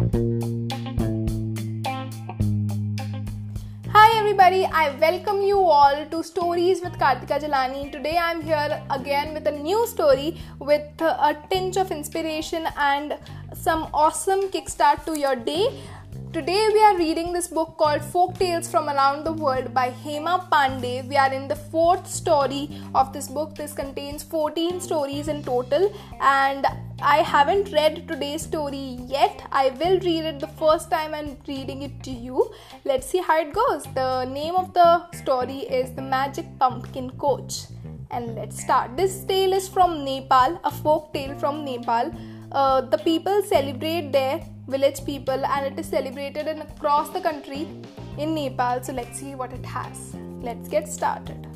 Hi everybody, I welcome you all to Stories with Kartika Jalani. Today I'm here again with a new story with a tinge of inspiration and some awesome kickstart to your day. Today we are reading this book called Folk Tales from Around the World by Hema Pandey. We are in the fourth story of this book. This contains 14 stories in total and I haven't read today's story yet. I will read it the first time I'm reading it to you. Let's see how it goes. The name of the story is The Magic Pumpkin Coach. And let's start. This tale is from Nepal, a folk tale from Nepal. Uh, the people celebrate their village people and it is celebrated in across the country in Nepal. So let's see what it has. Let's get started.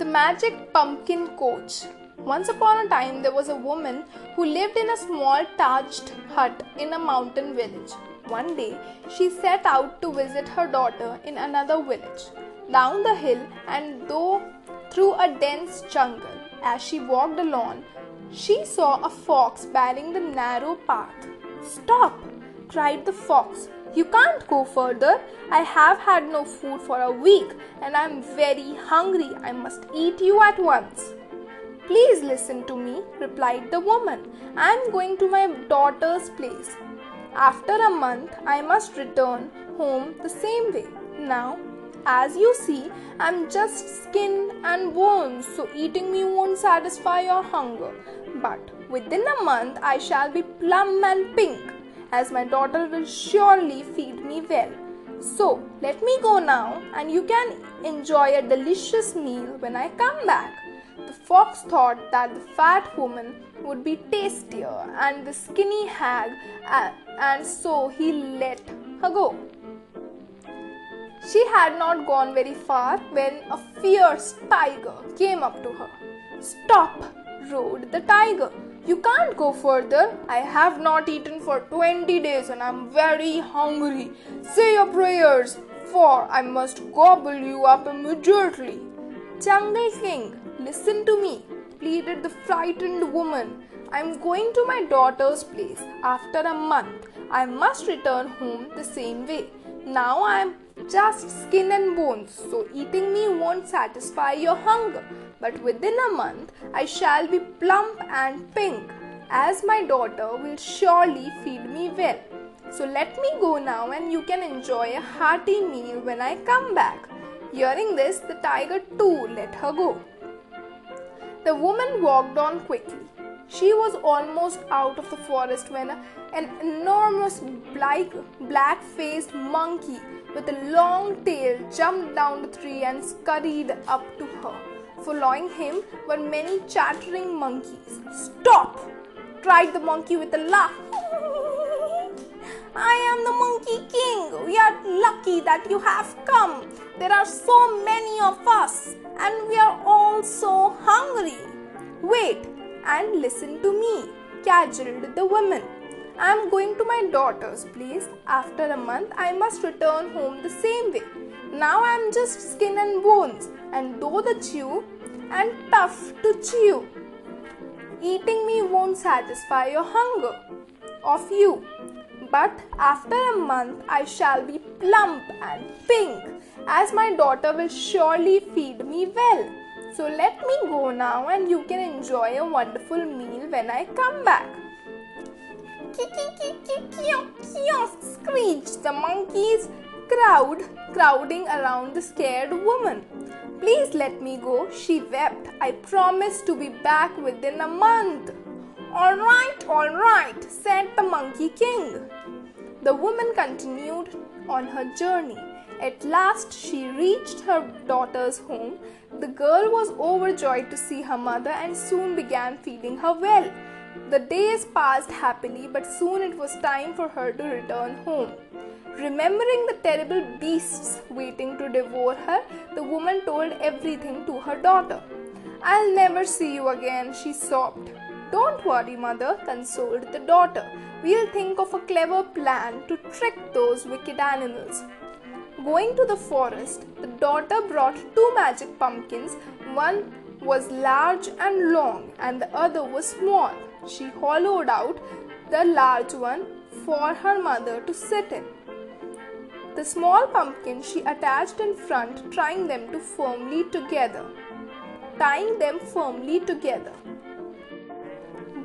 The Magic Pumpkin Coach. Once upon a time, there was a woman who lived in a small thatched hut in a mountain village. One day, she set out to visit her daughter in another village. Down the hill and though through a dense jungle, as she walked along, she saw a fox barring the narrow path. Stop! cried the fox. You can't go further. I have had no food for a week and I am very hungry. I must eat you at once. Please listen to me, replied the woman. I am going to my daughter's place. After a month, I must return home the same way. Now, as you see, I'm just skin and bones, so eating me won't satisfy your hunger. But within a month, I shall be plump and pink, as my daughter will surely feed me well. So, let me go now, and you can enjoy a delicious meal when I come back. The fox thought that the fat woman would be tastier and the skinny hag, uh, and so he let her go. She had not gone very far when a fierce tiger came up to her. Stop, roared the tiger. You can't go further. I have not eaten for 20 days and I'm very hungry. Say your prayers, for I must gobble you up immediately. Jungle King, listen to me, pleaded the frightened woman. I'm going to my daughter's place. After a month, I must return home the same way. Now I'm just skin and bones, so eating me won't satisfy your hunger. But within a month, I shall be plump and pink, as my daughter will surely feed me well. So let me go now, and you can enjoy a hearty meal when I come back. Hearing this, the tiger too let her go. The woman walked on quickly. She was almost out of the forest when an enormous black, faced monkey with a long tail jumped down the tree and scurried up to her. Following him were many chattering monkeys. Stop! cried the monkey with a laugh. I am the Monkey King. We are lucky that you have come. There are so many of us, and we are all so hungry. Wait and listen to me, cajoled the woman. I am going to my daughter's place. After a month, I must return home the same way. Now I am just skin and bones, and though the chew and tough to chew. Eating me won't satisfy your hunger of you. But after a month, I shall be plump and pink, as my daughter will surely feed me well. So let me go now, and you can enjoy a wonderful meal when I come back. Screeched the monkeys crowd crowding around the scared woman. Please let me go, she wept. I promise to be back within a month. All right, all right, said the Monkey King. The woman continued on her journey. At last, she reached her daughter's home. The girl was overjoyed to see her mother and soon began feeling her well. The days passed happily, but soon it was time for her to return home. Remembering the terrible beasts waiting to devour her, the woman told everything to her daughter. I'll never see you again, she sobbed. Don't worry, mother, consoled the daughter. We'll think of a clever plan to trick those wicked animals. Going to the forest, the daughter brought two magic pumpkins. One was large and long, and the other was small. She hollowed out the large one for her mother to sit in. The small pumpkin she attached in front, trying them to firmly together. Tying them firmly together.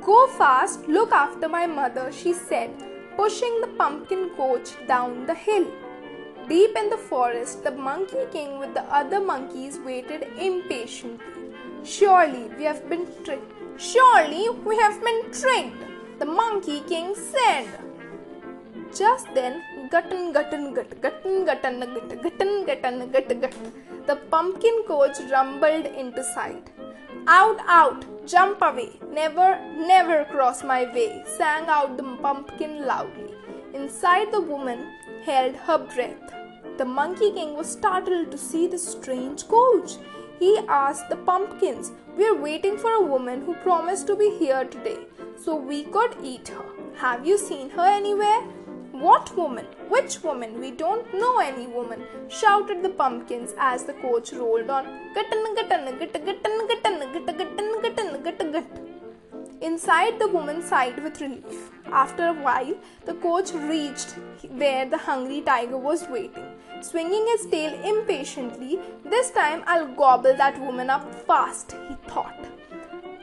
Go fast, look after my mother, she said, pushing the pumpkin coach down the hill. Deep in the forest, the Monkey King with the other monkeys waited impatiently. Surely we have been tricked. Surely we have been tricked, the Monkey King said. Just then, gutton gutton gut, gutton gutton gut, gutton gutton gut gut, the pumpkin coach rumbled into sight. Out, out, jump away, never, never cross my way, sang out the pumpkin loudly. Inside, the woman held her breath. The Monkey King was startled to see the strange coach. He asked the pumpkins, We're waiting for a woman who promised to be here today, so we could eat her. Have you seen her anywhere? What woman? Which woman? We don't know any woman, shouted the pumpkins as the coach rolled on. Inside, the woman sighed with relief. After a while, the coach reached where the hungry tiger was waiting. Swinging his tail impatiently, this time I'll gobble that woman up fast, he thought.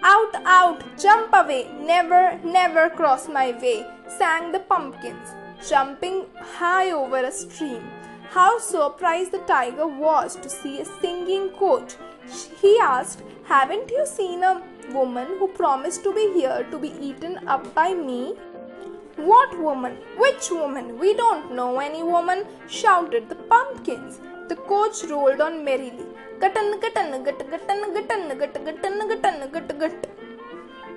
Out, out, jump away, never, never cross my way, sang the pumpkins jumping high over a stream. How surprised the tiger was to see a singing coach. He asked, Haven't you seen a woman who promised to be here to be eaten up by me? What woman? Which woman? We don't know any woman, shouted the pumpkins. The coach rolled on merrily. Gut, gut, gut, gut.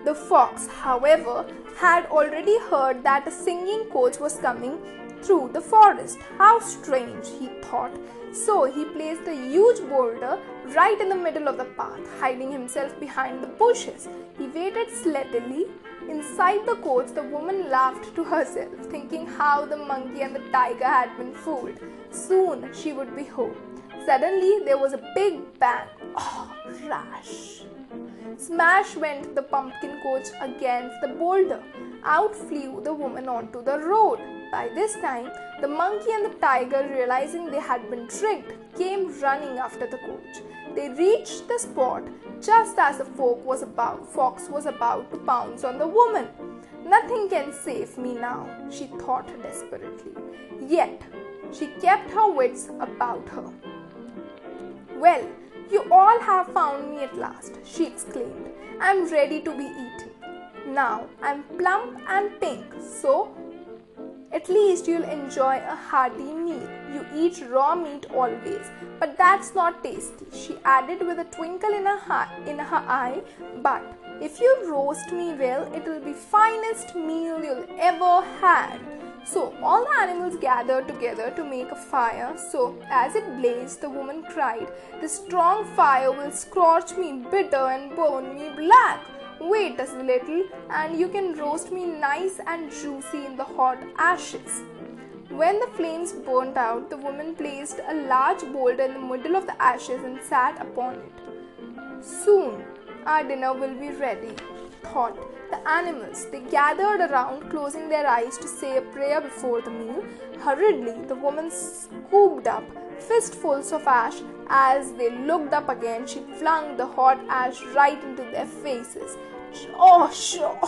The fox, however, had already heard that a singing coach was coming through the forest. How strange, he thought. So he placed a huge boulder right in the middle of the path, hiding himself behind the bushes. He waited sleepily. Inside the coach, the woman laughed to herself, thinking how the monkey and the tiger had been fooled. Soon she would be home. Suddenly there was a big bang. Oh, rash! Smash went the pumpkin coach against the boulder. Out flew the woman onto the road. By this time, the monkey and the tiger, realizing they had been tricked, came running after the coach. They reached the spot just as the was about, fox was about to pounce on the woman. Nothing can save me now, she thought desperately. Yet, she kept her wits about her. Well, you all have found me at last, she exclaimed. I'm ready to be eaten. Now I'm plump and pink, so at least you'll enjoy a hearty meal. You eat raw meat always, but that's not tasty, she added with a twinkle in her, in her eye. But if you roast me well, it'll be finest meal you'll ever had. So all the animals gathered together to make a fire. So as it blazed, the woman cried, The strong fire will scorch me bitter and burn me black. Wait a little, and you can roast me nice and juicy in the hot ashes. When the flames burnt out, the woman placed a large boulder in the middle of the ashes and sat upon it. Soon our dinner will be ready, thought the animals. They gathered around, closing their eyes to say a prayer before the meal. Hurriedly, the woman scooped up fistfuls of ash. As they looked up again, she flung the hot ash right into their faces. Oh, sure,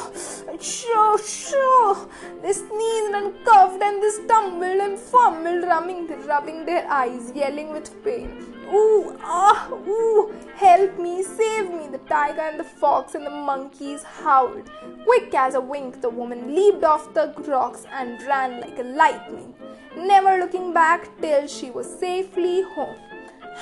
sure, sure. They sneezed and coughed and they stumbled and fumbled, rubbing, rubbing their eyes, yelling with pain. Ooh, ah, ooh, help me, save me. The tiger and the fox and the monkeys howled. Quick as a wink, the woman leaped off the rocks and ran like a lightning, never looking back till she was safely home.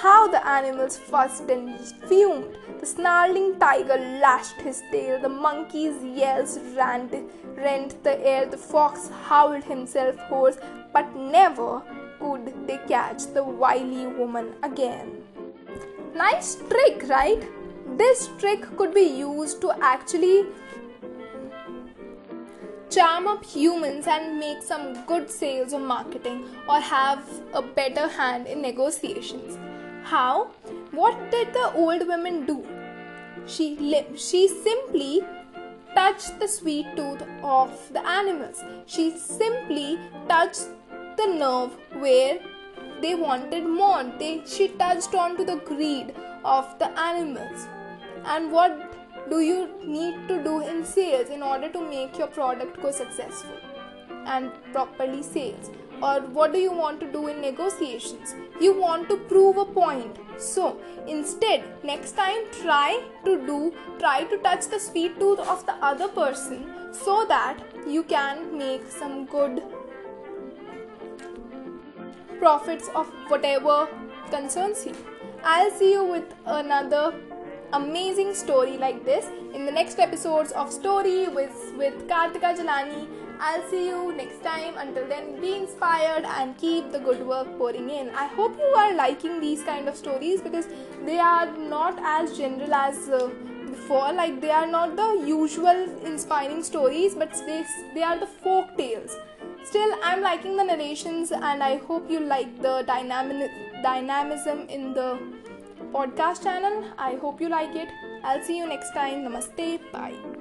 How the animals fussed and fumed. The snarling tiger lashed his tail, the monkey's yells rent, rent the air, the fox howled himself hoarse, but never could they catch the wily woman again. Nice trick, right? This trick could be used to actually charm up humans and make some good sales or marketing or have a better hand in negotiations. How? What did the old woman do? She, she simply touched the sweet tooth of the animals. She simply touched the nerve where they wanted more. They, she touched onto the greed of the animals. And what do you need to do in sales in order to make your product go successful and properly sales? Or what do you want to do in negotiations? You want to prove a point. So instead, next time try to do, try to touch the sweet tooth of the other person so that you can make some good profits of whatever concerns you. I'll see you with another amazing story like this in the next episodes of Story with, with Kartika Jalani. I'll see you next time. Until then, be inspired and keep the good work pouring in. I hope you are liking these kind of stories because they are not as general as uh, before. Like they are not the usual inspiring stories, but they they are the folk tales still i'm liking the narrations and i hope you like the dynamic dynamism in the podcast channel i hope you like it i'll see you next time namaste bye